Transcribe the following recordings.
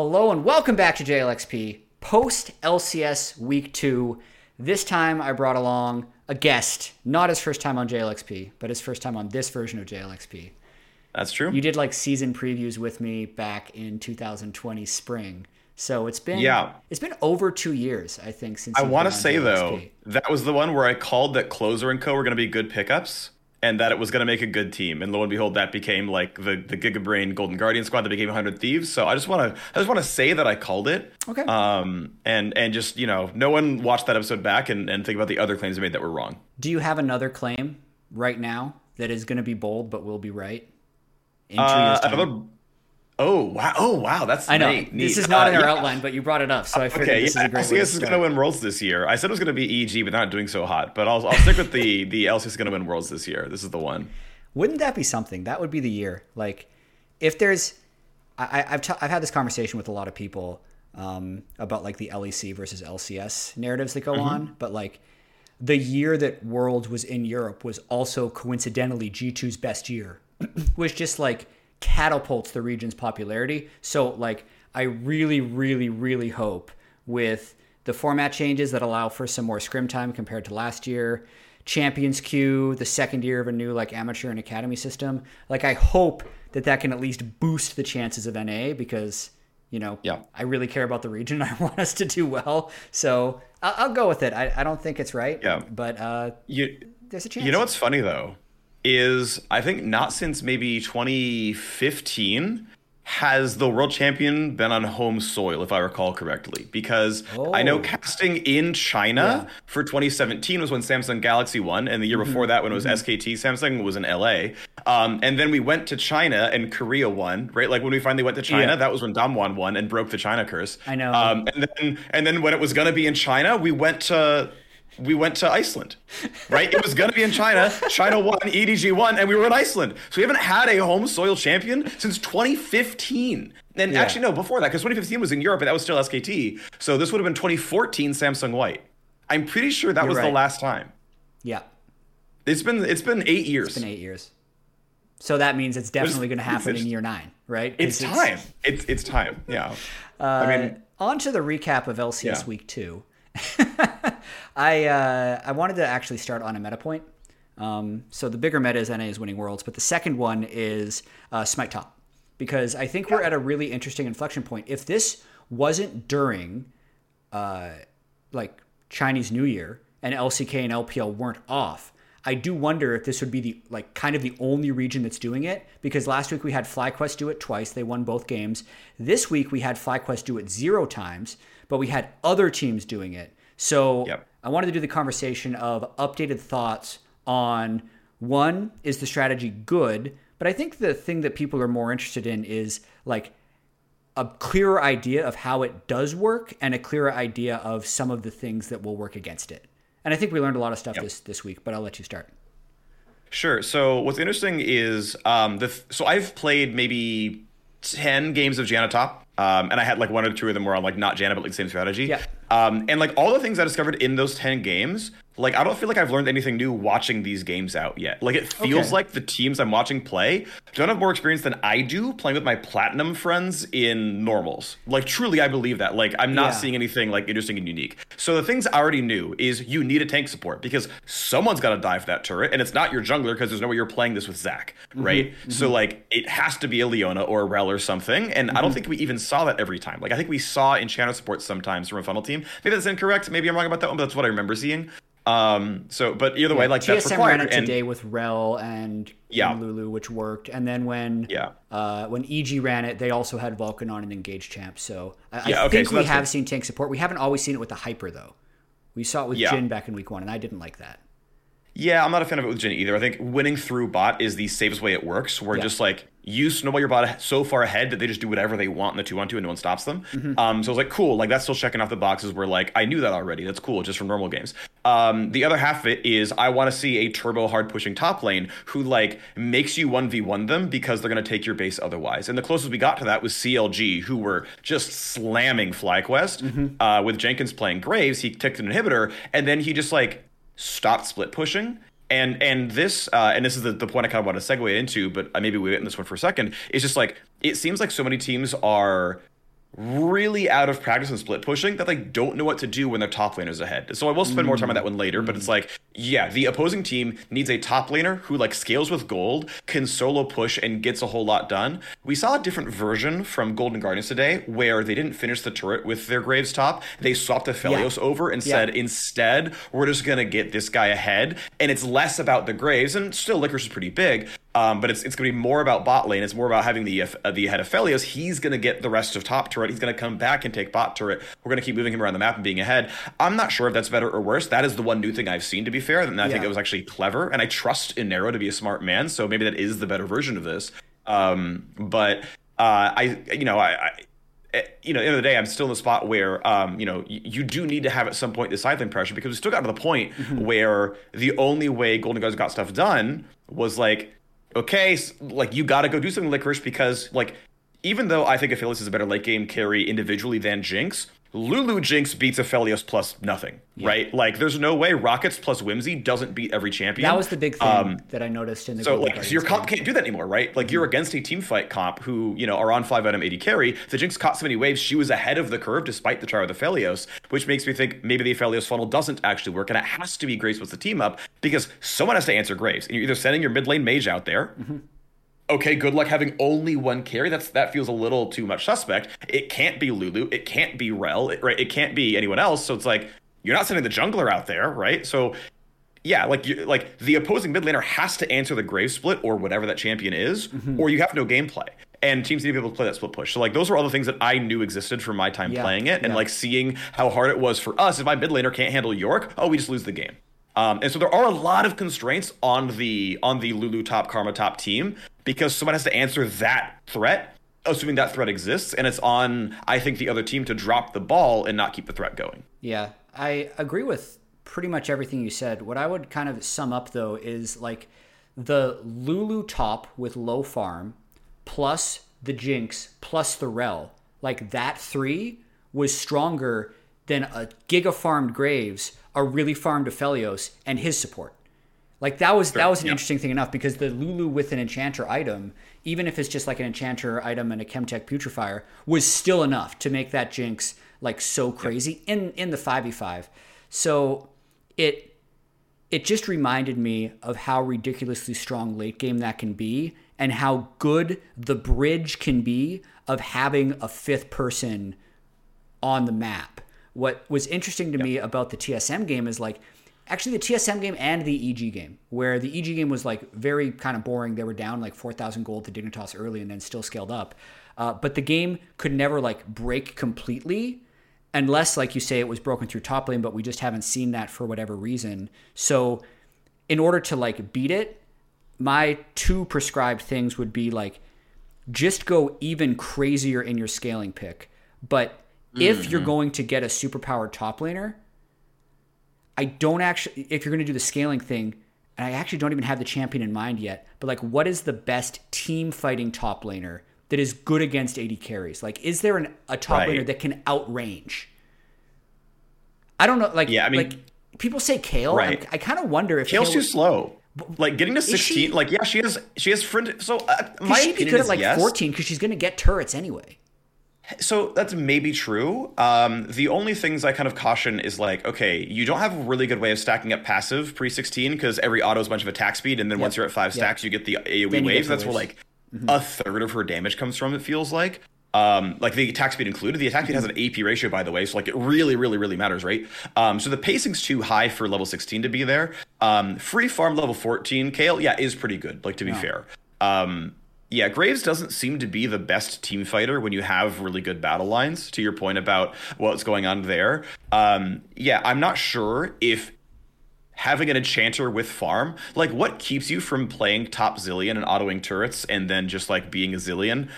Hello and welcome back to JLXP post LCS week two. This time I brought along a guest, not his first time on JLXP, but his first time on this version of JLXP. That's true. You did like season previews with me back in 2020 spring. So it's been Yeah. it's been over two years, I think, since I want to say though, that was the one where I called that Closer and Co were going to be good pickups, and that it was going to make a good team. And lo and behold, that became like the the Gigabrain Golden Guardian squad that became 100 Thieves. So I just want to I just want to say that I called it. Okay. Um. And and just you know, no one watched that episode back and and think about the other claims I made that were wrong. Do you have another claim right now that is going to be bold but will be right in two Uh, years' time? Oh wow! Oh wow! That's I know neat, this is not Uh, in our yeah. outline, but you brought it up, so I figured Okay, this yeah, is a great LCS is going to win Worlds this year. I said it was going to be EG, but not doing so hot. But I'll, I'll stick with the the LCS is going to win Worlds this year. This is the one. Wouldn't that be something? That would be the year. Like, if there's, I, I've t- I've had this conversation with a lot of people um, about like the LEC versus LCS narratives that go Mm-hmm. on, but like the year that Worlds was in Europe was also coincidentally G2's best year, was just like catapults the region's popularity. So like, I really, really, really hope with the format changes that allow for some more scrim time compared to last year. Champions queue, the second year of a new like amateur and academy system. Like I hope that that can at least boost the chances of NA because you know Yeah. I really care about the region. I want us to do well, so I'll, I'll go with it. I, I don't think it's right, Yeah. but uh, You there's a chance. You know what's funny though is I think not since maybe 2015 has the world champion been on home soil, if I recall correctly. Because I know Oh. casting in China for 2017 was when Samsung Galaxy won, and the year before that, when it was SKT Samsung, was in LA. Um, and then we went to China, and Korea won. Right, like when we finally went to China, Yeah. that was when Damwon won and broke the China curse. I know. Um, and then and then when it was gonna be in China, we went to we went to Iceland, right? It was going to be in China. China won, EDG won, and we were in Iceland. So we haven't had a home soil champion since 2015. And Yeah. actually, no, before that, because 2015 was in Europe, and that was still SKT. So this would have been 2014 Samsung White. I'm pretty sure that was the last time. yeah, It's been it's been eight years. it's been eight years. So that means it's definitely going to happen in year nine, right? 'Cause It's time. It's it's time. Yeah. Uh, I mean, on to the recap of LCS Yeah. week two. I uh, I wanted to actually start on a meta point. Um, so the bigger meta is NA is winning worlds, but the second one is uh, Smite Top because I think we're at a really interesting inflection point. If this wasn't during uh, like Chinese New Year and LCK and LPL weren't off, I do wonder if this would be the like kind of the only region that's doing it because last week we had FlyQuest do it twice. They won both games. This week we had FlyQuest do it zero times, but we had other teams doing it. So Yep. I wanted to do the conversation of updated thoughts on one is the strategy good, but I think the thing that people are more interested in is like a clearer idea of how it does work and a clearer idea of some of the things that will work against it. And I think we learned a lot of stuff this this week, but I'll let you start. Sure. So what's interesting is um, the th- so I've played maybe ten games of Janna top, um, and I had like one or two of them were on like not Janna but like the same strategy. Yeah. Um, and like all the things I discovered in those ten games, like I don't feel like I've learned anything new watching these games out yet. Like it feels Okay. like the teams I'm watching play don't have more experience than I do playing with my platinum friends in normals. Like truly, I believe that. Like I'm not Yeah. seeing anything like interesting and unique. So the things I already knew is you need a tank support because someone's got to dive that turret, and it's not your jungler because there's no way you're playing this with Zac, mm-hmm. right? Mm-hmm. So like it has to be a Leona or a Rell or something, and I don't mm-hmm. think we even saw that every time. Like I think we saw in channel support sometimes from a funnel team. Maybe that's incorrect. Maybe I'm wrong about that one, but that's what I remember seeing. Um, so but either way, like that's TSM required. ran it and- today with Rell and Yeah. Lulu, which worked. And then when Yeah. uh, when EG ran it, they also had Vulcan on and Engage Champ. So I, Yeah, I okay, think so we have good. seen tank support. We haven't always seen it with the Hyper though. We saw it with Yeah. Jhin back in week one, and I didn't like that. Yeah, I'm not a fan of it with Jhin either. I think winning through bot is the safest way it works, where Yeah. just like you snowball your bot so far ahead that they just do whatever they want in the two on two and no one stops them. Mm-hmm. Um, so I was like, cool, like that's still checking off the boxes where like I knew that already. That's cool, just from normal games. Um, the other half of it is I want to see a turbo hard pushing top lane who like makes you 1v1 them because they're gonna take your base otherwise. And the closest we got to that was CLG, who were just slamming FlyQuest. Mm-hmm. Uh, with Jenkins playing Graves, he ticked an inhibitor, and then he just like stopped split pushing. And and this uh, and this is the, the point I kind of want to segue into, but uh, maybe we wait in this one for a second. It's just like it seems like so many teams are really out of practice and split pushing that they don't know what to do when their top laner's ahead. So I will spend more time on that one later, but it's like, yeah, the opposing team needs a top laner who like scales with gold, can solo push and gets a whole lot done. We saw a different version from Golden Guardians today where they didn't finish the turret with their Graves top. They swapped Aphelios over and Yeah. said, instead, we're just gonna get this guy ahead. And it's less about the Graves, and still Licorice is pretty big. Um, but it's, it's going to be more about bot lane. It's more about having the uh, the head of Felios. He's going to get the rest of top turret. He's going to come back and take bot turret. We're going to keep moving him around the map and being ahead. I'm not sure if that's better or worse. That is the one new thing I've seen, to be fair. And I think it was actually clever. And I trust Inero to be a smart man. So maybe that is the better version of this. Um, but uh, I, you know, I. I eh, you know, at the end of the day, I'm still in the spot where, um, you know, you do need to have at some point the side lane pressure because we still got to the point where the only way Golden Guards got stuff done was like, okay, like you got to go do something licorice because, like, even though I think Aphelios is a better late game carry individually than Jinx, Lulu Jinx beats Aphelios plus nothing, right? Like, there's no way Rockets plus Whimsy doesn't beat every champion. That was the big thing Um, that I noticed in the so like so your comp game. can't do that anymore, right? Like you're against a team fight comp who, you know, are on five item AD carry. The Jinx caught so many waves, she was ahead of the curve despite the try of the Aphelios, which makes me think maybe the Aphelios funnel doesn't actually work, and it has to be Graves with the team up because someone has to answer Graves. And you're either sending your mid lane mage out there. Okay, good luck having only one carry. That's that feels a little too much suspect. It can't be Lulu. It can't be Rell. It, right? It can't be anyone else. So it's like you're not sending the jungler out there, right? So yeah, like you, like the opposing mid laner has to answer the grave split or whatever that champion is, mm-hmm. or you have no gameplay. And teams need to be able to play that split push. So like those are all the things that I knew existed from my time Yeah, playing it, and yeah. like seeing how hard it was for us. If my mid laner can't handle Yorick, oh, we just lose the game. Um, and so there are a lot of constraints on the on the Lulu top Karma top team because someone has to answer that threat, assuming that threat exists, and it's on I think the other team to drop the ball and not keep the threat going. Yeah, I agree with pretty much everything you said. What I would kind of sum up though is like the Lulu top with low farm plus the Jinx plus the Rell. Like that three was stronger than a giga farmed Graves, a really farmed Aphelios, and his support. Like that was that was an yeah. interesting thing enough because the Lulu with an enchanter item, even if it's just like an enchanter item and a Chemtech Putrifier, was still enough to make that Jinx like so crazy in in the five v five. So it it just reminded me of how ridiculously strong late game that can be and how good the bridge can be of having a fifth person on the map. What was interesting to me about the TSM game is like actually the TSM game and the EG game, where the EG game was like very kind of boring. They were down like 4,000 gold to Dignitas early and then still scaled up. Uh, but the game could never like break completely unless, like you say, it was broken through top lane, but we just haven't seen that for whatever reason. So in order to like beat it, my two prescribed things would be like just go even crazier in your scaling pick. But if you're going to get a superpowered top laner, I don't actually, if you're going to do the scaling thing, and I actually don't even have the champion in mind yet, but like, what is the best team fighting top laner that is good against AD carries? Like, is there an, a top Right. laner that can outrange? I don't know. Like, Yeah, I mean- like people say Kayle. Right. I, I kind of wonder if Kayle's Kayle too slow. Like getting to she? sixteen, like yeah, she has she has friend. So uh, Could my she be opinion good is at like yes. 14 because she's going to get turrets anyway? So that's maybe true. Um, the only things I kind of caution is like, okay, you don't have a really good way of stacking up passive pre sixteen because every auto is a bunch of attack speed, and then once you're at five Yep. stacks, you get the AOE Then you get waves. That's where like a third of her damage comes from. It feels like. Um, like the attack speed included. The attack speed has an AP ratio, by the way, so like it really, really, really matters, right? Um, so the pacing's too high for level 16 to be there. Um, free farm level 14, Kayle, yeah, is pretty good. Like to be fair. Um, yeah, Graves doesn't seem to be the best team fighter when you have really good battle lines. To your point about what's going on there, um, yeah, I'm not sure if having an enchanter with farm, like what keeps you from playing top Zilean and autoing turrets and then just like being a Zilean?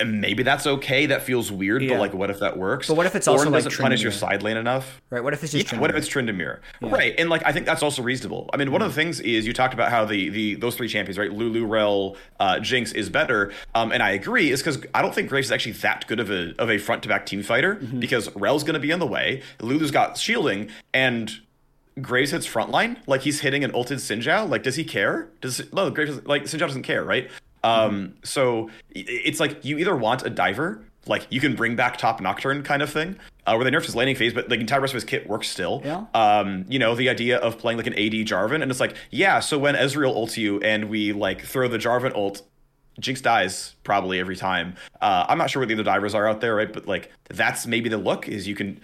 And maybe that's okay. That feels weird, Yeah. but like, what if that works? But what if it's also, Ornn like, doesn't punish your side lane enough? Right? What if it's just Yeah, what if it's Tryndamere? Right, and like I think that's also reasonable. I mean, one of the things is you talked about how the the those three champions, right? Lulu, Rell, uh, Jinx is better, um, and I agree. Is because I don't think Graves is actually that good of a of a front to back team fighter because Rell's going to be in the way. Lulu's got shielding, and Graves hits frontline like he's hitting an ulted Xin Zhao. Like, does he care? Does no Graves like Xin Zhao doesn't care, right? Um, so it's like you either want a diver like you can bring back top nocturne kind of thing, uh, where they nerfed his landing phase, but like the entire rest of his kit works still. Yeah. Um, you know, the idea of playing like an AD Jarvan, and it's like, yeah, so when Ezreal ults you and we like throw the Jarvan ult, Jinx dies probably every time. Uh, I'm not sure what the other divers are out there, right? But like that's maybe the look is you can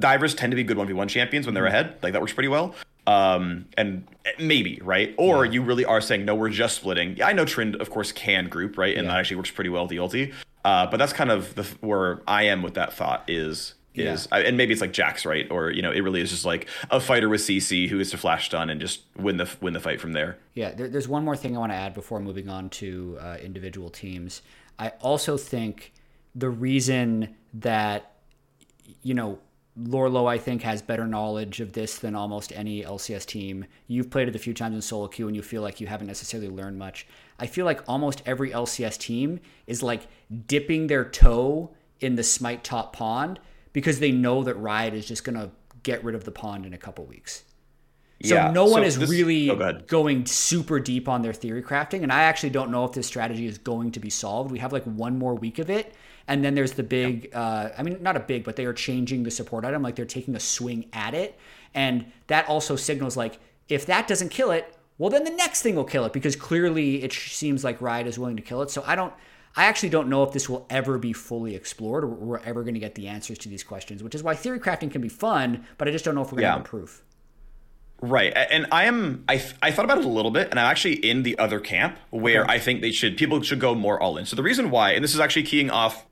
divers tend to be good 1v1 champions when they're Mm-hmm. ahead. Like that works pretty well. Um, and maybe, right? Or you really are saying, no, we're just splitting. Yeah, I know Trynd, of course, can group, right? And Yeah. that actually works pretty well with the ulti. Uh, but that's kind of the where I am with that thought is is I, and maybe it's like Jax right? Or you know, it really is just like a fighter with CC who is to flash stun and just win the win the fight from there. Yeah, there, there's one more thing I want to add before moving on to uh, individual teams. I also think the reason that, you know, Lourlo, I think, has better knowledge of this than almost any LCS team. You've played it a few times in solo queue and you feel like you haven't necessarily learned much. I feel like almost every LCS team is like dipping their toe in the Smite top pond because they know that Riot is just going to get rid of the pond in a couple weeks. So Yeah, no one so is this- really oh, go going super deep on their theory crafting, and I actually don't know if this strategy is going to be solved. We have like one more week of it, and then there's the big. Uh, I mean, not a big, but they are changing the support item. Like they're taking a swing at it, and that also signals like if that doesn't kill it, well then the next thing will kill it because clearly it sh- seems like Riot is willing to kill it. So I don't. I actually don't know if this will ever be fully explored or we're ever going to get the answers to these questions, which is why theory crafting can be fun, but I just don't know if we're going to Yeah. have a proof. Right, and I am. I I thought about it a little bit, and I'm actually in the other camp where I think they should people should go more all in. So the reason why, and this is actually keying off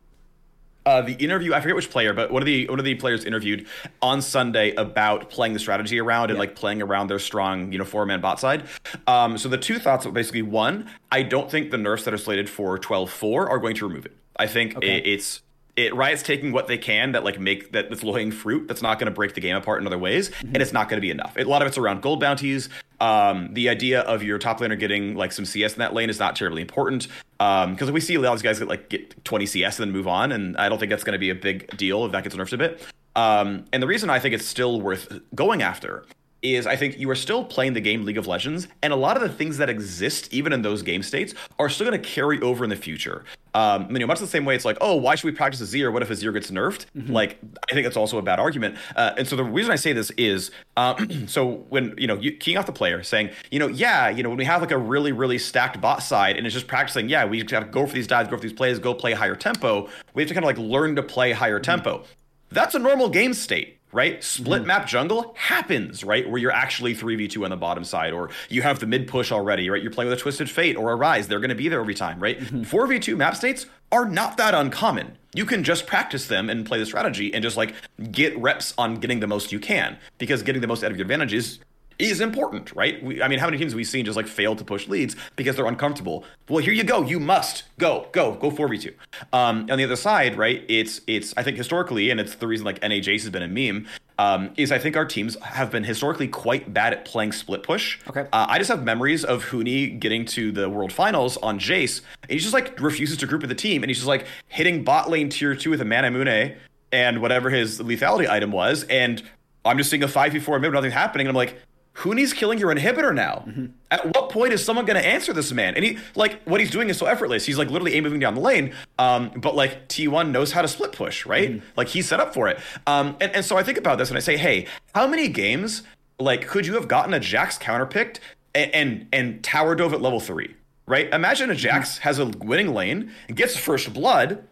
uh, the interview. I forget which player, but one of the one of the players interviewed on Sunday about playing the strategy around and like playing around their strong, you know, four man bot side. Um, so the two thoughts are basically one, I don't think the nerfs that are slated for 12-4 are going to remove it. I think Okay. it, it's it Riot's taking what they can that like make that that's low hanging fruit that's not going to break the game apart in other ways, and it's not going to be enough. a lot of it's around gold bounties. Um, the idea of your top laner getting like some CS in that lane is not terribly important because we see a lot of these guys get like get 20 CS and then move on, and I don't think that's going to be a big deal if that gets nerfed a bit. Um, and the reason I think it's still worth going after is I think you are still playing the game League of Legends, and a lot of the things that exist, even in those game states, are still going to carry over in the future. Um, you know, much the same way it's like, oh, why should we practice Azir? What if Azir gets nerfed? Like, I think that's also a bad argument. Uh, and so the reason I say this is, um, so when you know, you, keying off the player, saying, you know, yeah, you know, when we have like a really, really stacked bot side, and it's just practicing, yeah, we just got to go for these dives, go for these plays, go play higher tempo. We have to kind of like learn to play higher tempo. That's a normal game state, right? Split mm-hmm. map jungle happens, right? Where you're actually 3v2 on the bottom side, or you have the mid push already, right? You're playing with a Twisted Fate or a Ryze. They're going to be there every time, right? Mm-hmm. 4v2 map states are not that uncommon. You can just practice them and play the strategy and just like get reps on getting the most you can because getting the most out of your advantage is is important, right? We, I mean, how many teams have we seen just like fail to push leads because they're uncomfortable? Well, here you go. You must go, go, go four v two. Um, on the other side, right? It's it's I think historically, and it's the reason like NA Jace has been a meme. Um, is I think our teams have been historically quite bad at playing split push. Okay. Uh, I just have memories of Huni getting to the World Finals on Jace, and he just like refuses to group with the team, and he's just like hitting bot lane tier two with a Manamune and whatever his lethality item was, and I'm just seeing a five v four mid, nothing happening, and I'm like. Huni's killing your inhibitor now. At what point is someone going to answer this man? And he, like, what he's doing is so effortless. He's like literally aim moving down the lane. Um, but like T1 knows how to split push, right? Like he's set up for it. Um, and, and so I think about this and I say, hey, how many games like could you have gotten a Jax counter picked and, and and tower dove at level three, right? Imagine a Jax has a winning lane, and gets first blood,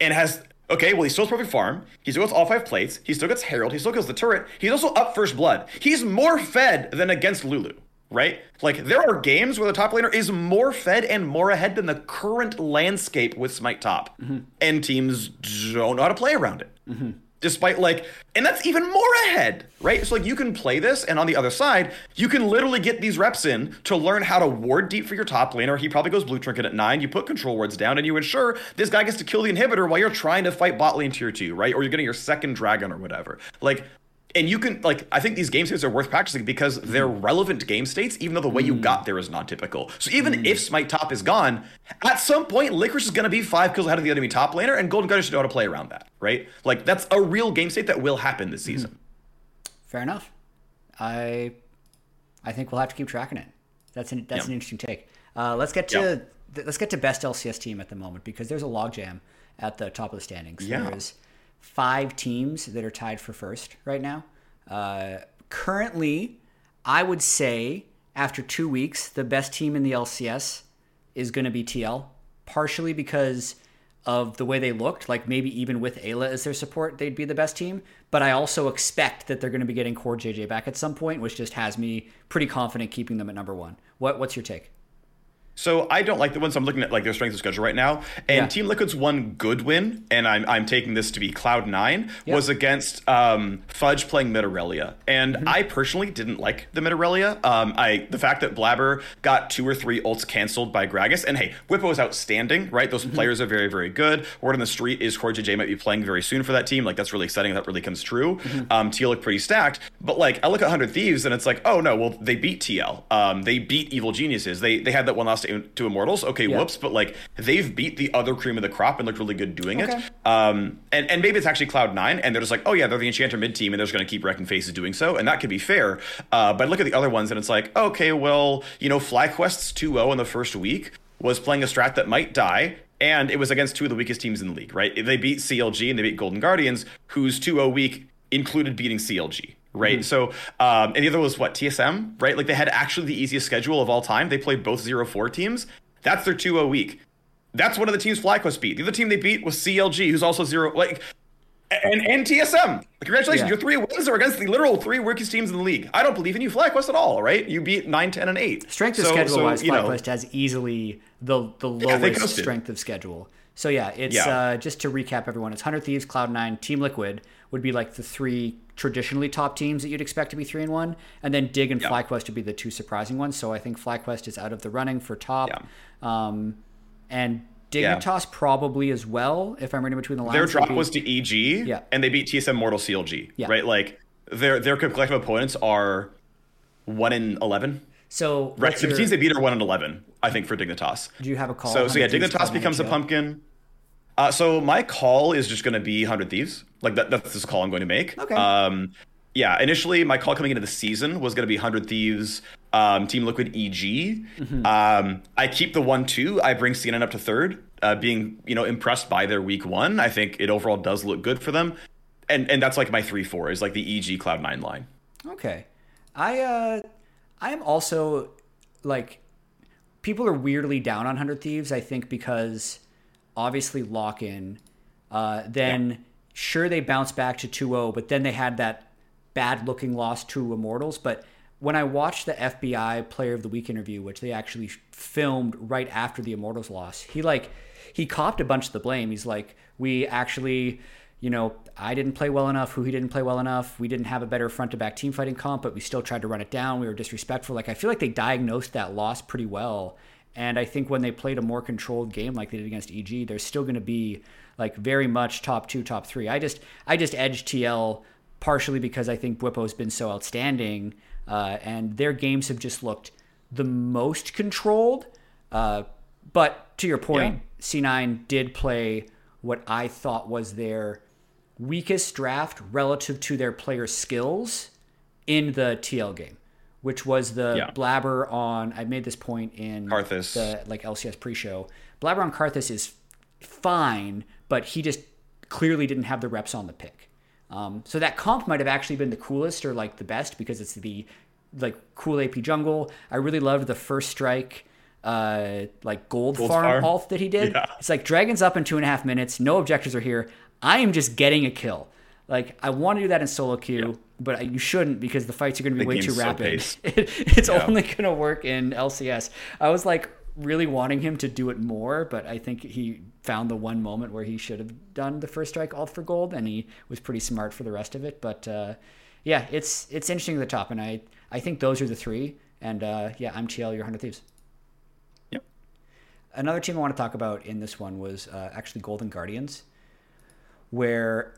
and has okay, well he still has perfect farm. He still gets all five plates. He still gets Herald. He still kills the turret. He's also up first blood. He's more fed than against Lulu. Right? Like there are games where the top laner is more fed and more ahead than the current landscape with Smite top, mm-hmm. and teams don't know how to play around it mm-hmm. Despite like and that's even more ahead right? So like you can play this and on the other side you can literally get these reps in to learn how to ward deep for your top laner. He probably goes blue trinket at nine. You put control wards down and you ensure this guy gets to kill the inhibitor while you're trying to fight bot lane tier two right? Or you're getting your second dragon or whatever. Like and you can like I think these game states are worth practicing because they're hmm. relevant game states, even though the way you hmm. got there is non-typical. So even hmm. if Smite top is gone, at some point Licorice is gonna be five kills ahead of the enemy top laner, and Golden Guardian should know how to play around that, right? Like that's a real game state that will happen this season. Fair enough. I I think we'll have to keep tracking it. That's an that's Yeah. an interesting take. Uh, let's get to Yeah. th- let's get to best LCS team at the moment because there's a logjam, at the top of the standings. Yeah. There's five teams that are tied for first right now. Uh, currently, I would say after two weeks, the best team in the LCS is going to be TL, partially because of the way they looked. Like maybe even with Eyla as their support, they'd be the best team. But I also expect that they're going to be getting Core JJ back at some point, which just has me pretty confident keeping them at number one. What What's your take? So I don't like the ones I'm looking at like their strength of schedule right now. And Yeah. Team Liquid's one good win, and I'm I'm taking this to be Cloud Nine, Yeah. was against um, Fudge playing Mid-Aurelia. And Mm-hmm. I personally didn't like the Mid-Aurelia. Um, I the fact that Blabber got two or three ults canceled by Gragas, and hey, Bwipo is outstanding, right? Those Mm-hmm. players are very, very good. Word on the street is Core JJ might be playing very soon for that team. Like that's really exciting. That really comes true. Mm-hmm. Um, TL look pretty stacked, but like I look at Hundred Thieves, and it's like, oh no, well they beat TL. Um, they beat Evil Geniuses. They they had that one loss to, to Immortals. Okay, Yeah. whoops, but like they've beat the other cream of the crop and looked really good doing Okay. it. Um, and and maybe it's actually Cloud Nine, and they're just like, oh yeah, they're the Enchanter mid team, and they're just going to keep wrecking faces doing so, and that could be fair. Uh, but look at the other ones, and it's like, okay, well, you know, FlyQuest's 2-0 in the first week was playing a strat that might die. And it was against two of the weakest teams in the league, right? They beat CLG and they beat Golden Guardians, whose 2-0 week included beating CLG, right? So, um, and the other was what TSM, right? Like they had actually the easiest schedule of all time. They played both 0-4 teams. That's their 2-0 week. That's one of the teams FlyQuest beat. The other team they beat was CLG, who's also zero. Like, and and TSM. Congratulations, Yeah. your three wins are against the literal three weakest teams in the league. I don't believe in you, FlyQuest, at all. Right? You beat 9, 10, and eight. Strength of So- schedule so, wise, know, FlyQuest has easily the the lowest coasted. strength of schedule. So yeah, it's Yeah. uh, just to recap everyone. It's Hundred Thieves, Cloud Nine, Team Liquid would be like the three traditionally top teams that you'd expect to be three and one, and then Dig and Yeah. FlyQuest would be the two surprising ones. So I think FlyQuest is out of the running for top, Yeah. um, and Yeah. Dignitas probably as well. If I'm reading between the lines, Their drop be- was to EG, Yeah. and they beat TSM Mortal CLG. Yeah. Right? Like their their collective opponents are one in eleven. so. Right. So the teams they beat are one in eleven. I think for Dignitas. do you have a call? So, so yeah, Dignitas becomes a pumpkin. Uh, so my call is just going to be Hundred Thieves. Like that, that's this call I'm going to make. Okay. Um, yeah, initially my call coming into the season was going to be Hundred Thieves, um, Team Liquid, EG. Mm-hmm. Um, I keep the one two. I bring CNN up to third, uh, being you know impressed by their week one. I think it overall does look good for them, and and that's like my three four is like the EG Cloud Nine line. Okay. I uh I am also like people are weirdly down on Hundred Thieves, I think because obviously lock in. Uh then sure they bounced back to 2-0, but then they had that bad looking loss to Immortals. But when I watched the FBI Player of the Week interview, which they actually filmed right after the Immortals loss, he like he copped a bunch of the blame. He's like, we actually, you know, I didn't play well enough. Who he didn't play well enough. We didn't have a better front to back team fighting comp, but we still tried to run it down. We were disrespectful. Like I feel like they diagnosed that loss pretty well. And I think when they played a more controlled game like they did against EG, they're still going to be like very much top two, top three. I just I just edged TL partially because I think Bwipo's been so outstanding, uh, and their games have just looked the most controlled. Uh, but to your point, C9 did play what I thought was their weakest draft relative to their player skills in the TL game, which was the Yeah. blabber on. I made this point in Karthus. the like LCS pre-show. Blabber on Karthus is fine, but he just clearly didn't have the reps on the pick. Um, so that comp might have actually been the coolest or like the best because it's the like cool AP jungle. I really loved the first strike, uh, like gold, Gold farm, farm. that he did. Yeah. It's like dragons up in two and a half minutes. No objectives are here. I am just getting a kill. Like I want to do that in solo queue, but you shouldn't because the fights are going to be The way too so rapid. paced. it's Yeah. only going to work in LCS. I was like really wanting him to do it more, but I think he found the one moment where he should have done the first strike alt for gold, and he was pretty smart for the rest of it. But uh, yeah, it's it's interesting at the top, and I I think those are the three. And uh, yeah, I'm TL, your hundred thieves. Yep. Another team I want to talk about in this one was uh, actually Golden Guardians, where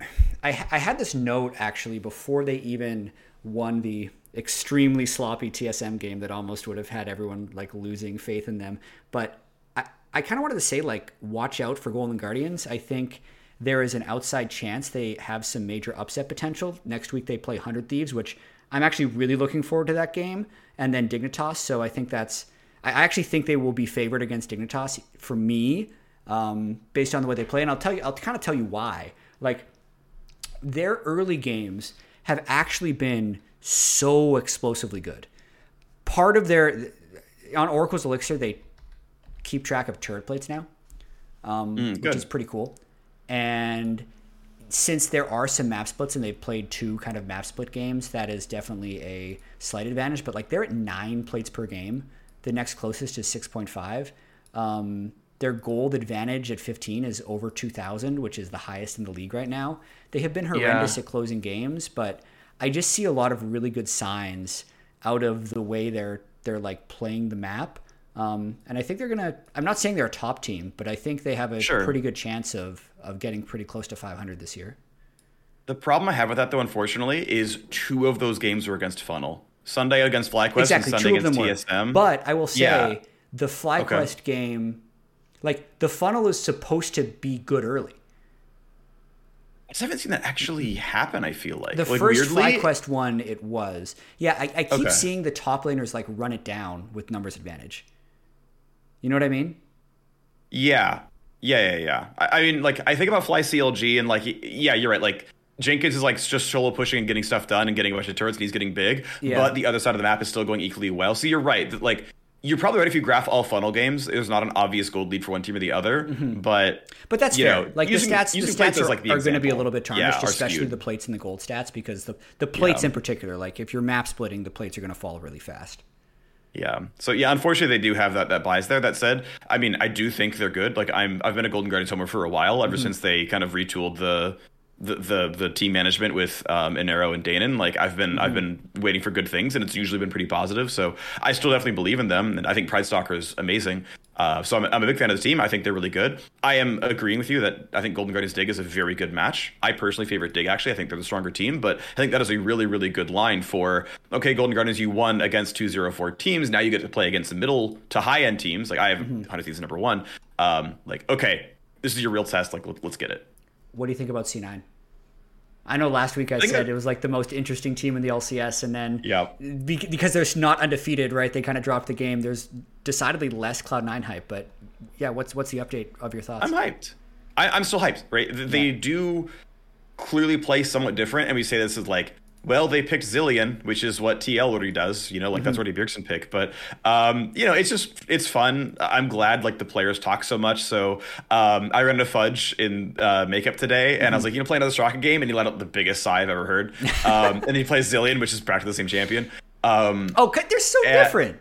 I, I had this note actually before they even won the extremely sloppy TSM game that almost would have had everyone like losing faith in them. But I, I kind of wanted to say like watch out for Golden Guardians. I think there is an outside chance they have some major upset potential. Next week they play Hundred Thieves, which I'm actually really looking forward to that game, and then Dignitas. So I think that's I actually think they will be favored against Dignitas. For me, um, based on the way they play, and I'll tell you, I'll kind of tell you why. Like their early games have actually been so explosively good. Part of their on Oracle's Elixir, they keep track of turret plates now, um, Mm, which is pretty cool. And since there are some map splits and they've played two kind of map split games, that is definitely a slight advantage. But like they're at nine plates per game. The next closest is six point five. Um, their gold advantage at 15 is over 2,000, which is the highest in the league right now. They have been horrendous Yeah. at closing games, but I just see a lot of really good signs out of the way they're they're like playing the map. Um, and I think they're gonna. I'm not saying they're a top team, but I think they have a Sure. pretty good chance of of getting pretty close to 500 this year. The problem I have with that, though, unfortunately, is two of those games were against Funnel. Sunday against FlyQuest exactly, and Sunday two of them against were. TSM. But I will say Yeah. the FlyQuest game, like the funnel is supposed to be good early. I just haven't seen that actually happen. I feel like The like, first weirdly, FlyQuest one, it was. Yeah, I, I keep Okay. seeing the top laners like run it down with numbers advantage. You know what I mean? Yeah, yeah, yeah, yeah. I, I mean, like I think about Fly CLG and like, yeah, you're right. Like Jenkins is like just solo pushing and getting stuff done and getting a bunch of turrets and he's getting big. Yeah. But the other side of the map is still going equally well. So you're right. that, Like you're probably right if you graph all funnel games. There's not an obvious gold lead for one team or the other. Mm-hmm. But But that's you fair. know, like using- the stats, the stats are, like, the are going to be a little bit Yeah, tarnished, are especially skewed. the plates and the gold stats, because the the plates Yeah. in particular, like if you're map splitting, the plates are going to fall really fast. Yeah. So yeah, unfortunately they do have that that bias there. That said, I mean, I do think they're good. Like I'm I've been a Golden Guardians homer for a while, ever mm-hmm. since they kind of retooled the the the, the team management with um Inero and Danon. Like I've been I've been waiting for good things and it's usually been pretty positive. So I still definitely believe in them and I think Pridestalker is amazing. Uh, so I'm, I'm a big fan of the team. I think they're really good. I am agreeing with you that I think Golden Guardians Dig is a very good match. I personally favorite Dig actually. I think they're the stronger team, but I think that is a really, really good line for okay, Golden Guardians, you won against two zero four teams. Now you get to play against the middle to high end teams. Like I have mm 100 Thieves number one. Um, like, okay, this is your real test. Like let, let's get it. What do you think about C9? I know last week I, think said that- it was like the most interesting team in the LCS, and then Yeah. be- because they're not undefeated, right? They kind of dropped the game. There's decidedly less Cloud Nine hype, but yeah, what's what's the update of your thoughts? I'm hyped. I, I'm still hyped, right? Th- They do clearly play somewhat different, and we say this is like, well, they picked Zilean, which is what TL already does, you know, like that's already Bjergsen pick. But um, you know, it's just it's fun. I'm glad like the players talk so much. So um, I ran into Fudge in uh, makeup today, and I was like, you know, play another Straka game, and he let out the biggest sigh I've ever heard. Um, and he plays Zilean, which is practically the same champion. Um, oh, they're so Yeah. different.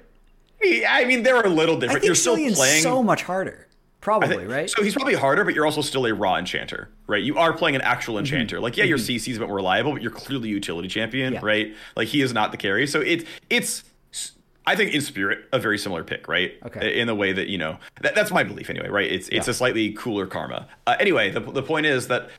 I mean, they're a little I different. think You're still playing so much harder, probably, think- right? So he's probably harder, but you're also still a raw enchanter, right? You are playing an actual Mm-hmm. enchanter. Like, yeah, your CC is a bit more reliable, but you're clearly utility champion, Yeah. right? Like he is not the carry. So it's it's I think in spirit a very similar pick, right? Okay. In the way that you know that, that's my belief anyway, right? It's it's Yeah. a slightly cooler karma. Uh, anyway, the the point is that.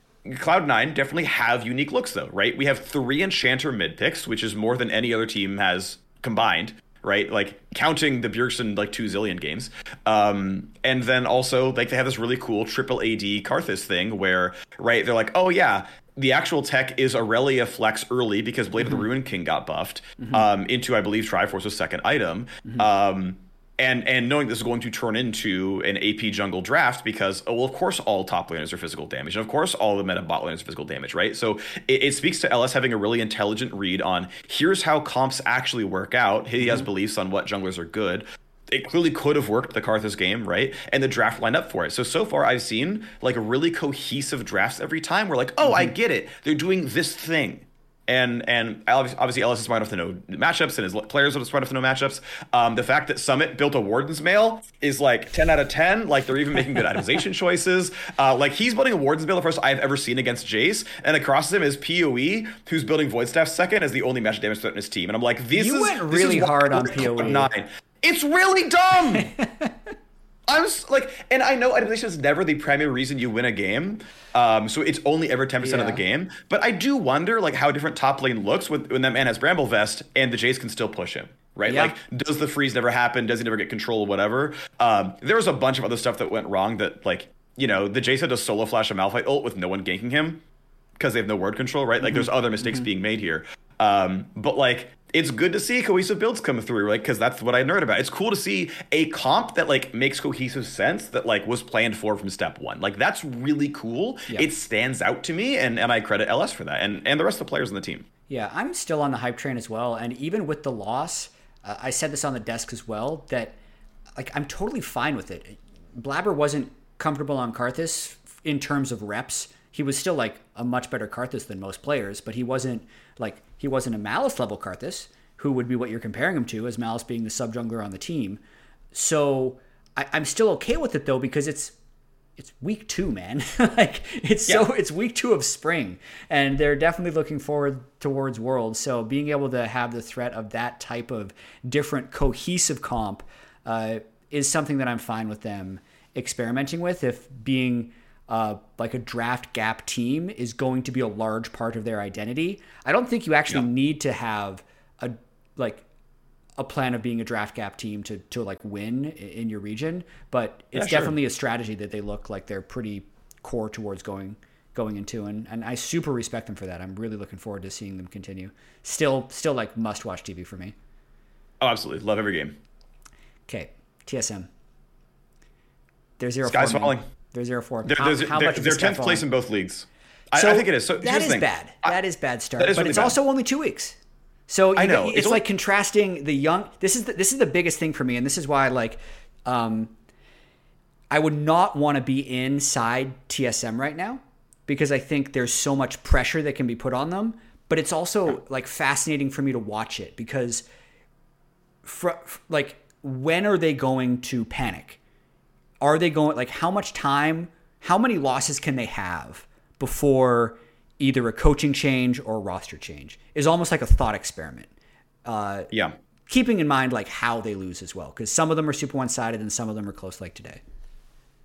Cloud Nine definitely have unique looks though, right? We have three enchanter mid picks, which is more than any other team has combined right? Like counting the Bjergsen like two Zilean games. Um, and then also like they have this really cool triple AD Karthus thing where right they're like, oh yeah, the actual tech is Aurelia Flex early because Blade of the Ruin King got buffed um, into I believe Triforce's second item. Um, and and knowing this is going to turn into an AP jungle draft because oh well of course all top laners are physical damage and of course all the meta bot laners are physical damage right so it, it speaks to LS having a really intelligent read on here's how comps actually work out he has mm-hmm. beliefs on what junglers are good it clearly could have worked the Karthus game, right? And the draft lined up for it. So so far I've seen like really cohesive drafts every time. We're like, oh, I mm-hmm. get it. They're doing this thing. And and obviously, obviously LS is smart enough to know matchups, and his players are smart enough to know matchups. Um, the fact that Summit built a Warden's Mail is like 10 out of 10. Like they're even making good itemization choices. Uh, like he's building a Warden's Mail the first I've ever seen against Jace, and across him is PoE, who's building Void Staff second as the only magic damage threat in his team. And I'm like, this You is went this is really hard on PoE. Nine. It's really dumb. I'm s- like, and I know itemization is never the primary reason you win a game. Um, so it's only ever 10% of the game. But I do wonder, like, how different top lane looks when, when that man has Bramble Vest and the Jace can still push him, right? Yeah. Like, does the freeze never happen? Does he never get control or whatever? Um, there was a bunch of other stuff that went wrong that, like, you know, the Jace had to solo flash a Malphite ult with no one ganking him because they have no word control, right? Like, there's other mistakes being made here. Um, but like it's good to see cohesive builds come through, right? Because that's what I nerd about. It's cool to see a comp that like makes cohesive sense that like was planned for from step one. Like that's really cool. Yeah. It stands out to me, and and I credit LS for that, and and the rest of the players on the team. Yeah, I'm still on the hype train as well, and even with the loss, uh, I said this on the desk as well that like I'm totally fine with it. Blabber wasn't comfortable on Karthus in terms of reps. He was still like a much better Karthus than most players, but he wasn't like he wasn't a Malice level Karthus, who would be what you're comparing him to, as Malice being the sub jungler on the team. So I, am still okay with it though because it's it's week two, man. like it's yeah. so it's week two of spring, and they're definitely looking forward towards Worlds. So being able to have the threat of that type of different cohesive comp uh, is something that I'm fine with them experimenting with. If being uh, like a draft gap team is going to be a large part of their identity. I don't think you actually yeah. need to have a like a plan of being a draft gap team to to like win in your region, but it's yeah, definitely sure. a strategy that they look like they're pretty core towards going going into and, and I super respect them for that. I'm really looking forward to seeing them continue. Still still like must watch TV for me. Oh, absolutely. Love every game. Okay. TSM. There's zero. Sky's falling. They're zero four. They're, how, how they're, much they're tenth place in both leagues. So I, I, think it is. So that is bad. I, that is bad start. Is but really it's bad. also only two weeks. So I know it's, it's like contrasting the young. This is the, this is the biggest thing for me, and this is why like, um, I would not want to be inside TSM right now because I think there's so much pressure that can be put on them. But it's also like fascinating for me to watch it because, for, like, when are they going to panic? Are they going like how much time how many losses can they have before either a coaching change or a roster change is almost like a thought experiment uh, yeah keeping in mind like how they lose as well because some of them are super one-sided and some of them are close like today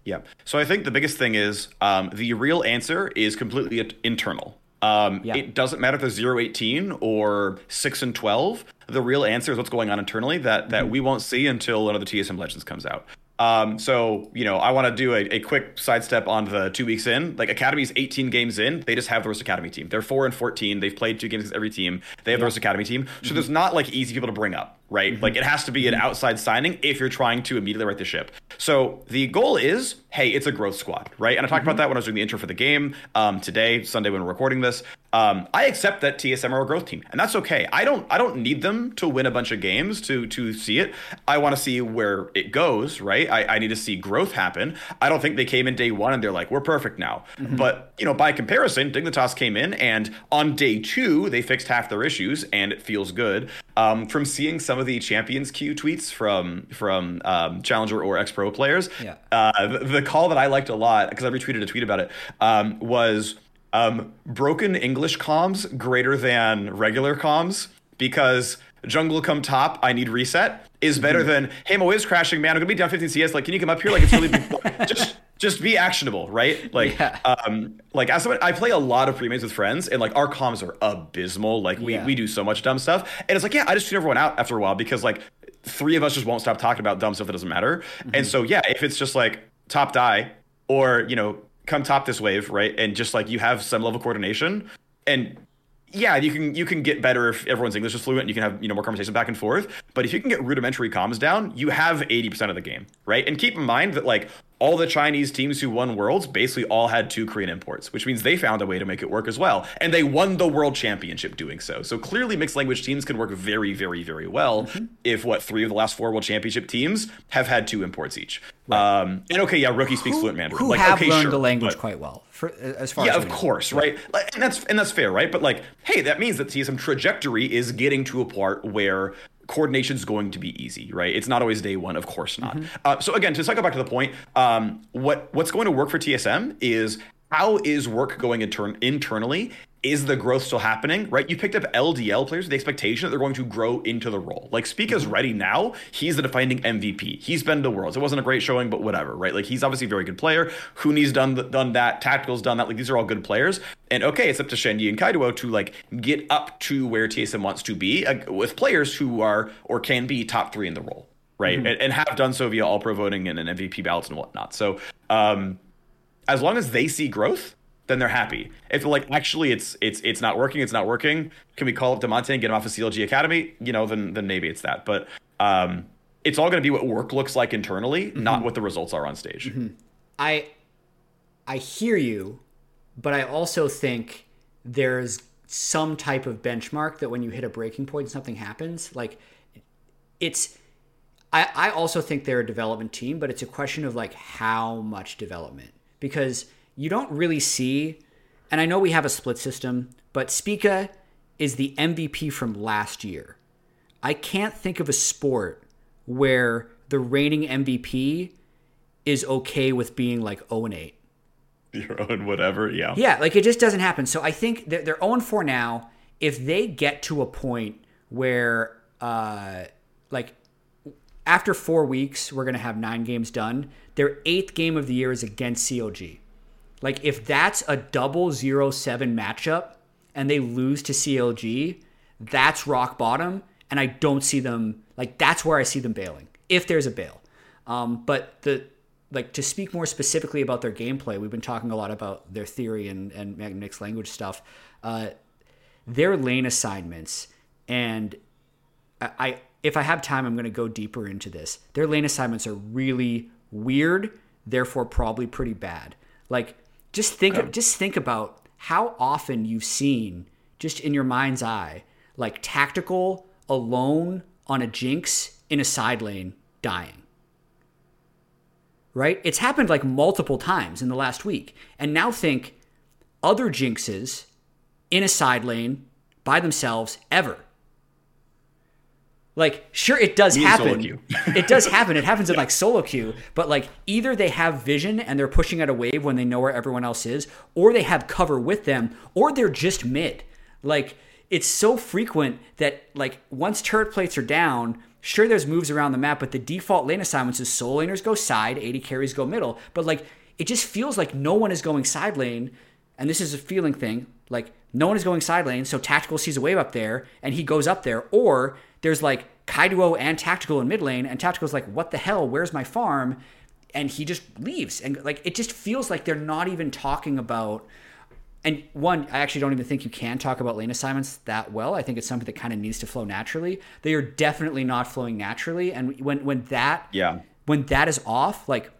yeah so i think the biggest thing is um, the real answer is completely internal um, yeah. It doesn't matter if they're 0 18 or 6 and 12. The real answer is what's going on internally that, that mm-hmm. we won't see until another TSM Legends comes out. Um, so you know, I want to do a, a, quick sidestep on the two weeks in. Like Academy's 18 games in, they just have the Roast Academy team. They're four and 14. They've played two games against every team. They have yeah. the Roast Academy team. So mm-hmm. there's not like easy people to bring up, right? Mm-hmm. Like it has to be an mm-hmm. outside signing if you're trying to immediately right the ship. So the goal is, hey, it's a growth squad, right? And I talked mm-hmm. about that when I was doing the intro for the game um, today, Sunday when we're recording this. Um, I accept that TSM are a growth team, and that's okay. I don't I don't need them to win a bunch of games to to see it. I want to see where it goes, right? I, I need to see growth happen. I don't think they came in day one and they're like, we're perfect now. Mm-hmm. But you know, by comparison, Dignitas came in and on day two they fixed half their issues, and it feels good. Um, from seeing some of the Champions Queue tweets from from um, Challenger or X Pro players, yeah. uh, the, the, call that I liked a lot because I retweeted a tweet about it um, was um, broken English comms greater than regular comms because jungle come top, I need reset is better mm-hmm. than hey, my wave's crashing, man. I'm gonna be down 15 CS. Like, can you come up here? Like, it's really just just be actionable, right? Like, yeah. um, like as someone, I play a lot of premates with friends, and like our comms are abysmal. Like, we yeah. we do so much dumb stuff, and it's like, yeah, I just tune everyone out after a while because like three of us just won't stop talking about dumb stuff that doesn't matter. Mm-hmm. And so yeah, if it's just like top die or you know come top this wave, right? And just like you have some level coordination and yeah, you can you can get better if everyone's English is fluent and you can have you know more conversation back and forth. But if you can get rudimentary comms down, you have eighty percent of the game, right? And keep in mind that like all the Chinese teams who won worlds basically all had two Korean imports, which means they found a way to make it work as well. And they won the world championship doing so. So clearly mixed language teams can work very, very, very well mm-hmm. if what three of the last four world championship teams have had two imports each. Right. Um, and okay, yeah, rookie speaks who, fluent Mandarin. Who like, have okay, learned sure, the language quite well. For, as far yeah, as of course, right? And that's and that's fair, right? But like, hey, that means that TSM trajectory is getting to a part where coordination is going to be easy, right? It's not always day one, of course not. Mm-hmm. Uh, so again, to cycle back to the point, um, what what's going to work for TSM is how is work going intern- internally is the growth still happening? Right? You picked up LDL players with the expectation that they're going to grow into the role. Like Spica's mm-hmm. ready now. He's the defining MVP. He's been to Worlds. It wasn't a great showing, but whatever, right? Like he's obviously a very good player. Huni's done done that. Tactical's done that. Like these are all good players. And okay, it's up to Shenyi and Kaido to like get up to where TSM wants to be uh, with players who are or can be top three in the role, right? Mm-hmm. And, and, have done so via all pro voting and an MVP ballots and whatnot. So um, as long as they see growth then they're happy. If like actually it's it's it's not working, it's not working. Can we call up Damonte and get him off of CLG Academy? You know, then then maybe it's that. But um, it's all going to be what work looks like internally, mm-hmm. not what the results are on stage. Mm-hmm. I I hear you, but I also think there's some type of benchmark that when you hit a breaking point, something happens. Like it's. I, I also think they're a development team, but it's a question of like how much development because you don't really see. And I know we have a split system, but Spica is the MVP from last year. I can't think of a sport where the reigning MVP is okay with being like 0 and 8. Your own whatever, yeah. Yeah, like it just doesn't happen. So I think they're, they're 0 and 4 now. If they get to a point where, uh, like, after four weeks, we're going to have nine games done, their eighth game of the year is against CLG. Like, if that's a double zero seven matchup and they lose to CLG, that's rock bottom. And I don't see them, like, that's where I see them bailing, if there's a bail. Um, but the like to speak more specifically about their gameplay, we've been talking a lot about their theory and, and mixed language stuff. Uh, their lane assignments, and I, I, if I have time, I'm going to go deeper into this. Their lane assignments are really weird, therefore probably pretty bad. Like just think, okay. just think about how often you've seen, just in your mind's eye, like tactical alone on a jinx in a side lane dying right? It's happened like multiple times in the last week. And now think other jinxes in a side lane by themselves ever. Like, sure, it does happen. it does happen. It happens in like solo queue, but like either they have vision and they're pushing at a wave when they know where everyone else is, or they have cover with them, or they're just mid. Like, it's so frequent that like once turret plates are down, Sure, there's moves around the map, but the default lane assignments is solo laners go side, AD carries go middle. But like, it just feels like no one is going side lane, and this is a feeling thing. Like, no one is going side lane, so Tactical sees a wave up there, and he goes up there. Or there's like Kaiduo and Tactical in mid lane, and Tactical's like, what the hell? Where's my farm? And he just leaves. And like, it just feels like they're not even talking about and one, I actually don't even think you can talk about lane assignments that well. I think it's something that kind of needs to flow naturally. They are definitely not flowing naturally, and when when that yeah when that is off, like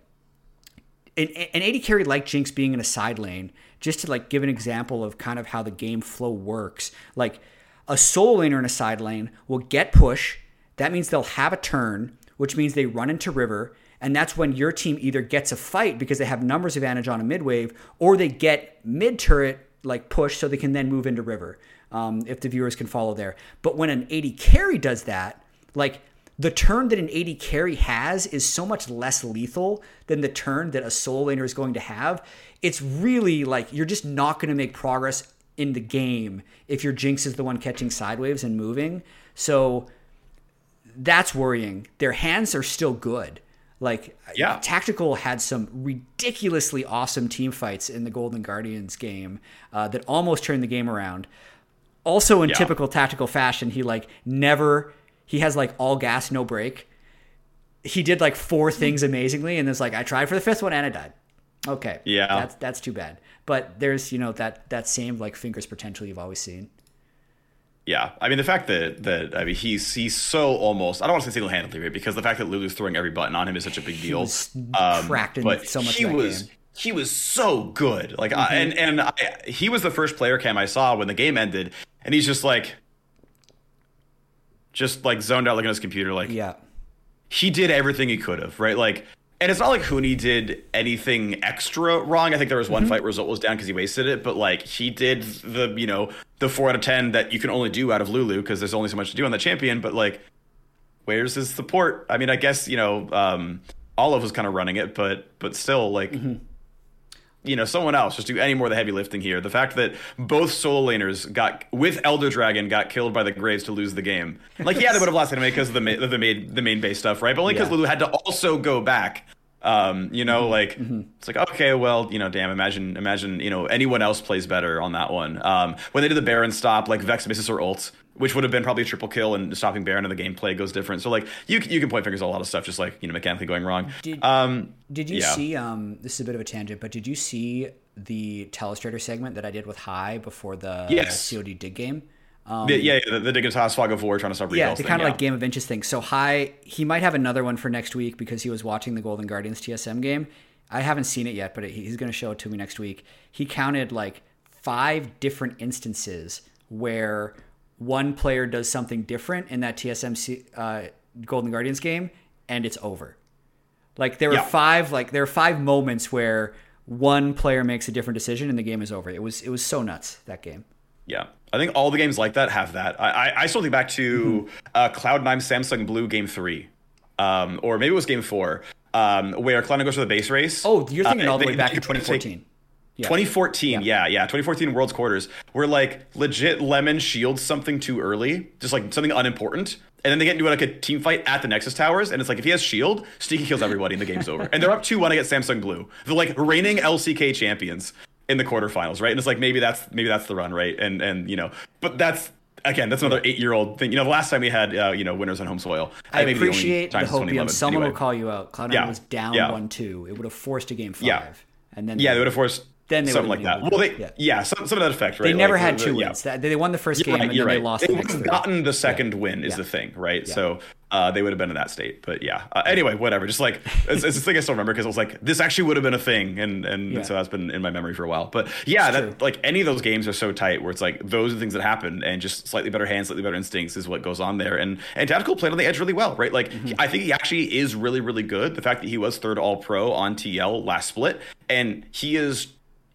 an, an AD carry like Jinx being in a side lane, just to like give an example of kind of how the game flow works. Like a solo laner in a side lane will get push. That means they'll have a turn, which means they run into river. And that's when your team either gets a fight because they have numbers advantage on a mid wave, or they get mid turret like push so they can then move into river. Um, if the viewers can follow there. But when an AD carry does that, like the turn that an AD carry has is so much less lethal than the turn that a solo laner is going to have. It's really like you're just not going to make progress in the game if your Jinx is the one catching sidewaves and moving. So that's worrying. Their hands are still good. Like, yeah. Tactical had some ridiculously awesome team fights in the Golden Guardians game uh, that almost turned the game around. Also, in yeah. typical tactical fashion, he like never he has like all gas, no break. He did like four things amazingly, and it's like I tried for the fifth one and I died. Okay, yeah, that's that's too bad. But there's you know that that same like fingers potential you've always seen. Yeah, I mean the fact that that I mean he's he's so almost I don't want to say single handedly right because the fact that Lulu's throwing every button on him is such a big deal. Um, cracked in but so much. He was game. he was so good. Like mm-hmm. I, and and I, he was the first player cam I saw when the game ended, and he's just like just like zoned out looking at his computer like yeah he did everything he could have right like and it's not like Huni did anything extra wrong. I think there was one mm-hmm. fight result was down because he wasted it, but like he did the you know the four out of ten that you can only do out of Lulu because there's only so much to do on the champion. But like, where's his support? I mean, I guess you know um, Olive was kind of running it, but but still like. Mm-hmm you know, someone else just do any more of the heavy lifting here. The fact that both solo laners got with Elder Dragon got killed by the Graves to lose the game. Like, yeah, they would have lost anyway because of the the main the main base stuff, right? But only because yeah. Lulu had to also go back um, you know, mm-hmm. like mm-hmm. it's like okay, well, you know, damn, imagine, imagine, you know, anyone else plays better on that one. Um, when they did the Baron stop, like Vex misses her ult, which would have been probably a triple kill, and stopping Baron and the gameplay goes different. So like you you can point fingers at a lot of stuff, just like you know, mechanically going wrong. Did um, did you yeah. see? Um, this is a bit of a tangent, but did you see the Telestrator segment that I did with Hai before the Yes. COD dig game. yeah, yeah, the, the Dignitas Fog of War trying to stop Yeah, the kind of yeah. like Game of Inches thing. So Hai, he might have another one for next week because he was watching the Golden Guardians TSM game. I haven't seen it yet, but he's going to show it to me next week. He counted like five different instances where one player does something different in that TSMC uh, Golden Guardians game, and it's over. Like there were Yeah. five, like there are five moments where one player makes a different decision and the game is over. It was it was so nuts that game. Yeah, I think all the games like that have that. I I, I still think back to Mm-hmm. uh, Cloud Nine Samsung Blue Game Three, um, or maybe it was Game Four, um, where Cloud9 goes for the base race. Oh, you're thinking Uh, all the they- way back they take- 2014. Yeah. 2014, yeah. yeah, 2014 World's Quarters, where like legit Lemon shields something too early, just like something unimportant, and then they get into like a team fight at the Nexus Towers, and it's like if he has shield, Sneaky kills everybody, and the game's over. And they're up 2 1 against Samsung Blue, the like reigning LCK champions in the quarterfinals, right? And it's like maybe that's maybe that's the run, right? And and you know, but that's again, that's another eight year old thing. You know, the last time we had uh, you know winners on home soil, I the appreciate the hopium. 2011. Someone Anyway. will call you out. Cloud9 Yeah. was down Yeah. one two. It would have forced a game five. Yeah. And then Yeah, they would have forced Then they something like that. Well, they yeah. yeah, some, some of that effect, right? they never Like, had the- two wins. That- They won the 1st game right, and then you're they right. lost They the would next have three. gotten the second win is Yeah. the thing, right? So uh, they would have been in that state. But yeah. Uh, anyway, whatever. Just like it's, it's a thing I still remember because I was like, this actually would have been a thing, and and Yeah. so that's been in my memory for a while. But yeah, that like any of those games are so tight where it's like those are the things that happen, and just slightly better hands, slightly better instincts is what goes on there. And and tactical played on the edge really well, right? Like Mm-hmm. I think he actually is really really good. The fact that he was third All Pro on TL last split, and he is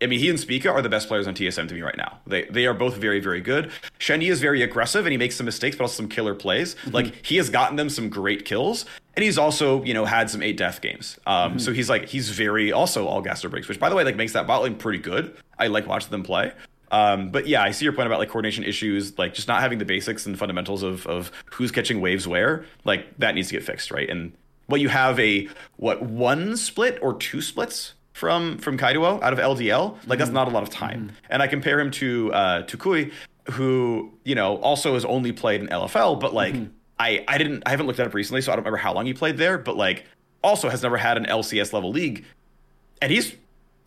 I mean, he and Spica are the best players on TSM to me right now. They they are both very very good. Shenyi is very aggressive and he makes some mistakes, but also some killer plays. Mm-hmm. Like he has gotten them some great kills, and he's also you know had some eight death games. Um, Mm-hmm. so he's like he's very also all gas or breaks, which by the way like makes that bot lane pretty good. I like watching them play. Um, but yeah, I see your point about like coordination issues, like just not having the basics and fundamentals of of who's catching waves where. Like that needs to get fixed, right? And well, you have a what one split or two splits from from Kaido out of LDL. Like that's not a lot of time. And I compare him to uh, to Kui, who you know also has only played in LFL, but like I I didn't I haven't looked it up recently, so I don't remember how long he played there. But like also has never had an LCS level league, and he's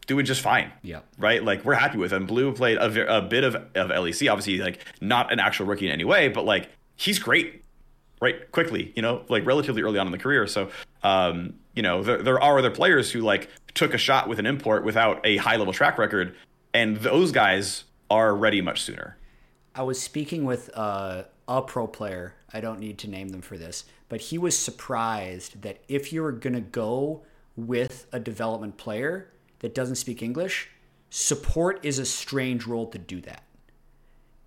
doing just fine. Yeah. Right. Like we're happy with him. Blue played a, a bit of of LEC, obviously like not an actual rookie in any way, but like he's great right quickly you know like relatively early on in the career so um you know there, there are other players who like took a shot with an import without a high level track record and those guys are ready much sooner I was speaking with uh, a pro player. I don't need to name them for this, but he was surprised that if you were going to go with a development player that doesn't speak English, support is a strange role to do that.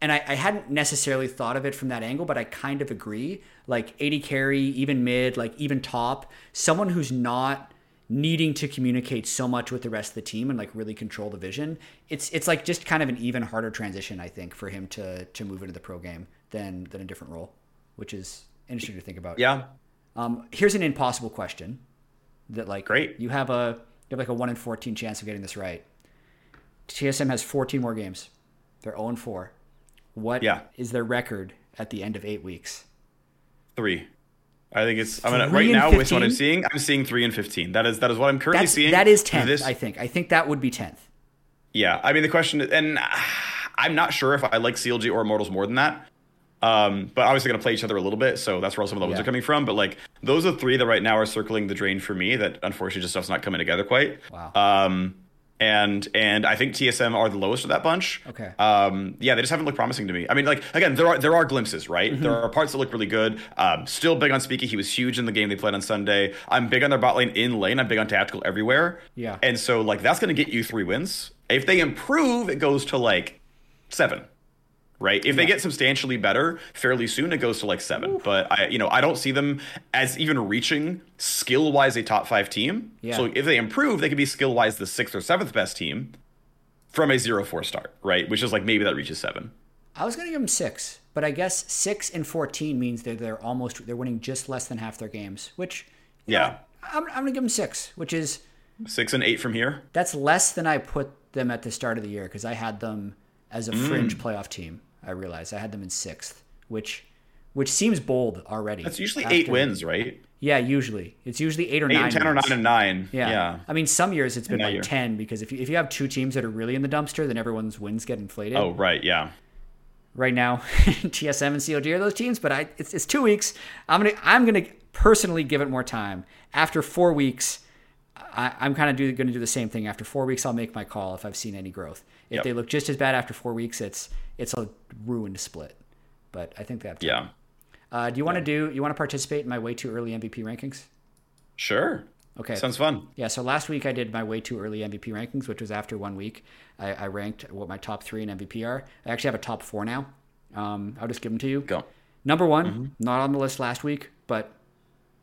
And I, I hadn't necessarily thought of it from that angle, but I kind of agree. Like AD carry, even mid, like even top, someone who's not needing to communicate so much with the rest of the team and like really control the vision. It's it's like just kind of an even harder transition, I think, for him to to move into the pro game than than a different role, which is interesting to think about. yeah Um, here's an impossible question that like Great. you have a you have like a one in fourteen chance of getting this right. TSM has 14 more games. They're 0 and 4. What is Yeah. is their record at the end of eight weeks? three i think it's i'm gonna Three right now with what i'm seeing i'm seeing three and 15 that is that is what i'm currently That's seeing that is 10th, this I think. I think that would be 10th. Yeah, I mean the question, and I'm not sure if I like CLG or Immortals more than that. Um, but obviously going to play each other a little bit, so that's where some of the wins Yeah. are coming from. But like those are three that right now are circling the drain for me. That unfortunately just stuff's not coming together quite. Wow. Um, and and I think TSM are the lowest of that bunch. Okay. Um, yeah, they just haven't looked promising to me. I mean, like again, there are there are glimpses, right? Mm-hmm. There are parts that look really good. Um, still big on Spica. He was huge in the game they played on Sunday. I'm big on their bot lane in lane. I'm big on tactical everywhere. Yeah. And so like that's going to get you three wins. If they improve, it goes to like seven. Right. If they get substantially better fairly soon, it goes to like seven. But I, you know, I don't see them as even reaching skill wise a top five team. Yeah. So if they improve, they could be skill wise the sixth or seventh best team from a zero four start. Right. Which is like maybe that reaches seven. I was going to give them 6, but I guess 6 and 14 means that they're almost they're winning just less than half their games, which Yeah. know, I'm I'm going to give them 6, which is Six and eight from here. That's less than I put them at the start of the year because I had them as a Mm. fringe playoff team. I realized I had them in sixth, which which seems bold already. That's usually eight wins, right? Yeah, usually it's usually eight or Eight nine. and ten or nine and nine. Yeah. Yeah. I mean, some years it's been like year. 10 because if you, if you have two teams that are really in the dumpster, then everyone's wins get inflated. Oh, right. Yeah. Right now, TSM and CLG are those teams, but I it's, it's two weeks. I'm gonna I'm gonna personally give it more time. After four weeks, I, I'm kind of do, going to do the same thing. After four weeks, I'll make my call if I've seen any growth. If Yep. they look just as bad after four weeks, it's it's a ruined split. But I think they have time. Yeah. Uh, do you want to do? You want to participate in my way too early MVP rankings? Sure. Okay. Sounds fun. Yeah, so last week I did my way too early MVP rankings, which was after one week. I, I ranked what my top three in MVP are. I actually have a top four now. Um, I'll just give them to you. Go. Number one, Mm-hmm. not on the list last week, but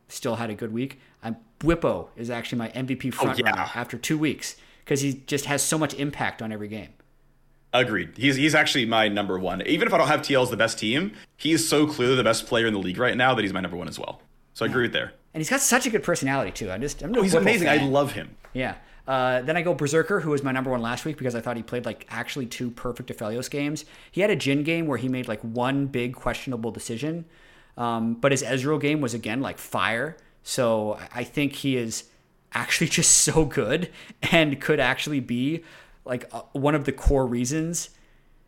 still had a good week. I'm Bwipo is actually my MVP front Oh, yeah. runner after two weeks because he just has so much impact on every game. Agreed. He's he's actually my number one. Even if I don't have TL as the best team, he's so clearly the best player in the league right now that he's my number one as well. So I agree with there. And he's got such a good personality too. I'm just I'm no Oh, he's amazing. I love him. Yeah. Uh, then I go Berserker, who was my number one last week because I thought he played like actually two perfect Aphelios games. He had a Jhin game where he made like one big questionable decision, um, but his Ezreal game was again like fire. So I think he is actually just so good and could actually be like uh, one of the core reasons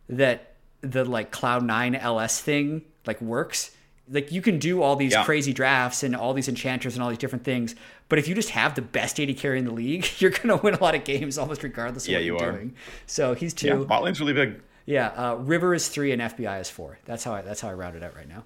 that the like Cloud Nine LS thing like works. Like you can do all these Yeah. crazy drafts and all these enchanters and all these different things, but if you just have the best AD carry in the league, you're gonna win a lot of games almost regardless of Yeah, what you you're are. doing. So he's Yeah, two. bot lane's really big. Yeah, uh, River is three and FBI is four. That's how I that's how I route it out right now.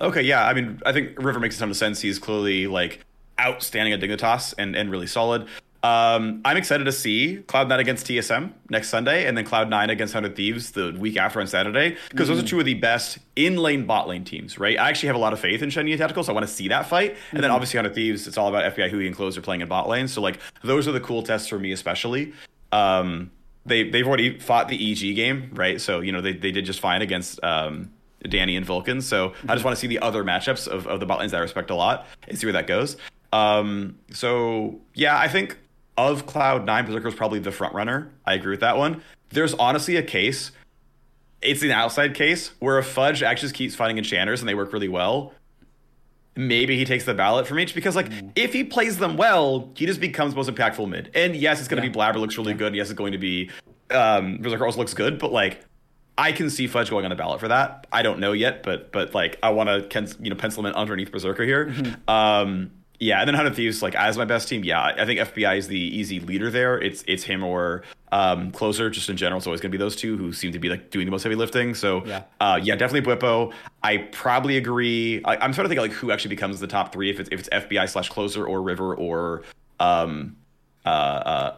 Okay, yeah. I mean, I think River makes a ton of sense. He's clearly like outstanding at Dignitas and, and really solid. Um, I'm excited to see Cloud9 against TSM next Sunday, and then Cloud9 against Hundred Thieves the week after on Saturday, because those are two of the best in lane bot lane teams, right? I actually have a lot of faith in Shenyi Tactical, so I want to see that fight. And then obviously Hundred Thieves, it's all about FBI Huhi and Close are playing in bot lane, so like those are the cool tests for me, especially. Um, they they've already fought the EG game, right? So you know they they did just fine against um, Danny and Vulcan. So I just want to see the other matchups of, of the bot lanes that I respect a lot and see where that goes. Um, so yeah, I think of Cloud Nine, Berserker is probably the front runner. I agree with that one. There's honestly a case. It's an outside case where a Fudge actually just keeps fighting enchanters and they work really well. Maybe he takes the ballot from each because, like, if he plays them well, he just becomes most impactful mid. And yes, it's going to Yeah. be Blabber looks really good. Yes, it's going to be um, Berserker also looks good, but like, I can see Fudge going on the ballot for that. I don't know yet, but but like, I want to you know pencil him in underneath Berserker here. Um, yeah, and then Hundred Thieves like as my best team. Yeah, I think FBI is the easy leader there. It's it's him or um, closer. Just in general, it's always going to be those two who seem to be like doing the most heavy lifting. So Yeah. uh, yeah, definitely Bwipo. I probably agree. I, I'm trying to think like who actually becomes the top three if it's if it's FBI slash closer or River or um, uh, uh,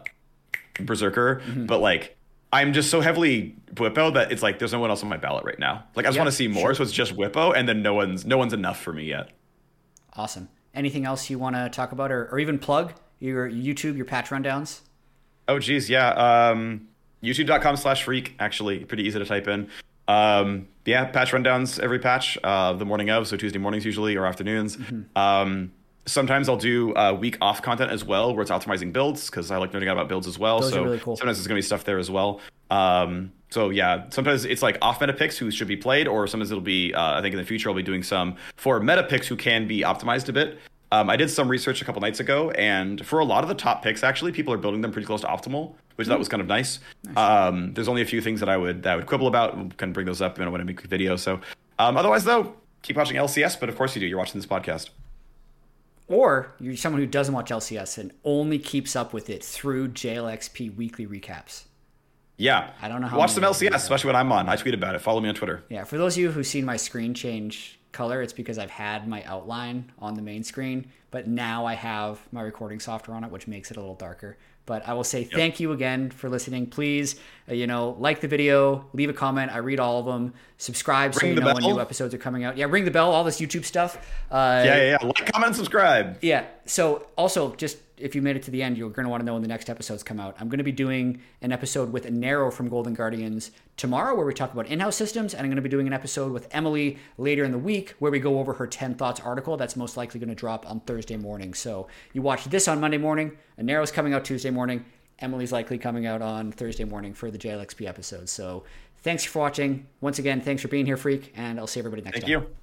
Berserker. Mm-hmm. But like I'm just so heavily Bwipo that it's like there's no one else on my ballot right now. Like I just Yeah, want to see more, sure. so it's just Bwipo, and then no one's no one's enough for me yet. Awesome. Anything else you want to talk about or, or even plug your YouTube, your patch rundowns? Oh geez, yeah. Um, YouTube.com slash freak, actually. Pretty easy to type in. Um, yeah, patch rundowns every patch, uh, the morning of, so Tuesday mornings usually or afternoons. Mm-hmm. Um, sometimes I'll do uh, week off content as well, where it's optimizing builds because I like out about builds as well. Those so really cool. sometimes there's gonna be stuff there as well. Um, so yeah, sometimes it's like off meta picks who should be played, or sometimes it'll be. Uh, I think in the future I'll be doing some for meta picks who can be optimized a bit. Um, I did some research a couple nights ago, and for a lot of the top picks, actually, people are building them pretty close to optimal, which that was kind of nice. Um, there's only a few things that I would that I would quibble about. We'll kind of bring those up you know, when I make a video. So um, otherwise, though, keep watching LCS. But of course you do. You're watching this podcast. Or you're someone who doesn't watch LCS and only keeps up with it through JLXP weekly recaps. Yeah, I don't know how Watch some LCS, especially when I'm on. I tweet about it. Follow me on Twitter. Yeah, for those of you who've seen my screen change color, it's because I've had my outline on the main screen, but now I have my recording software on it, which makes it a little darker. But I will say thank you again for listening. Please, uh, you know, like the video, leave a comment. I read all of them. Subscribe so you know when new episodes are coming out. Yeah, ring the bell. All this YouTube stuff. Uh, Yeah, yeah, yeah. Like, comment, subscribe. yeah. So also, just if you made it to the end, you're going to want to know when the next episodes come out. I'm going to be doing an episode with Nero from Golden Guardians tomorrow, where we talk about in-house systems, and I'm going to be doing an episode with Emily later in the week, where we go over her 10 thoughts article. That's most likely going to drop on Thursday morning. So you watch this on Monday morning. Nero's coming out Tuesday morning. Emily's likely coming out on Thursday morning for the JLXP episode. So thanks for watching. Once again, thanks for being here, Freak, and I'll see everybody next Thank time. you.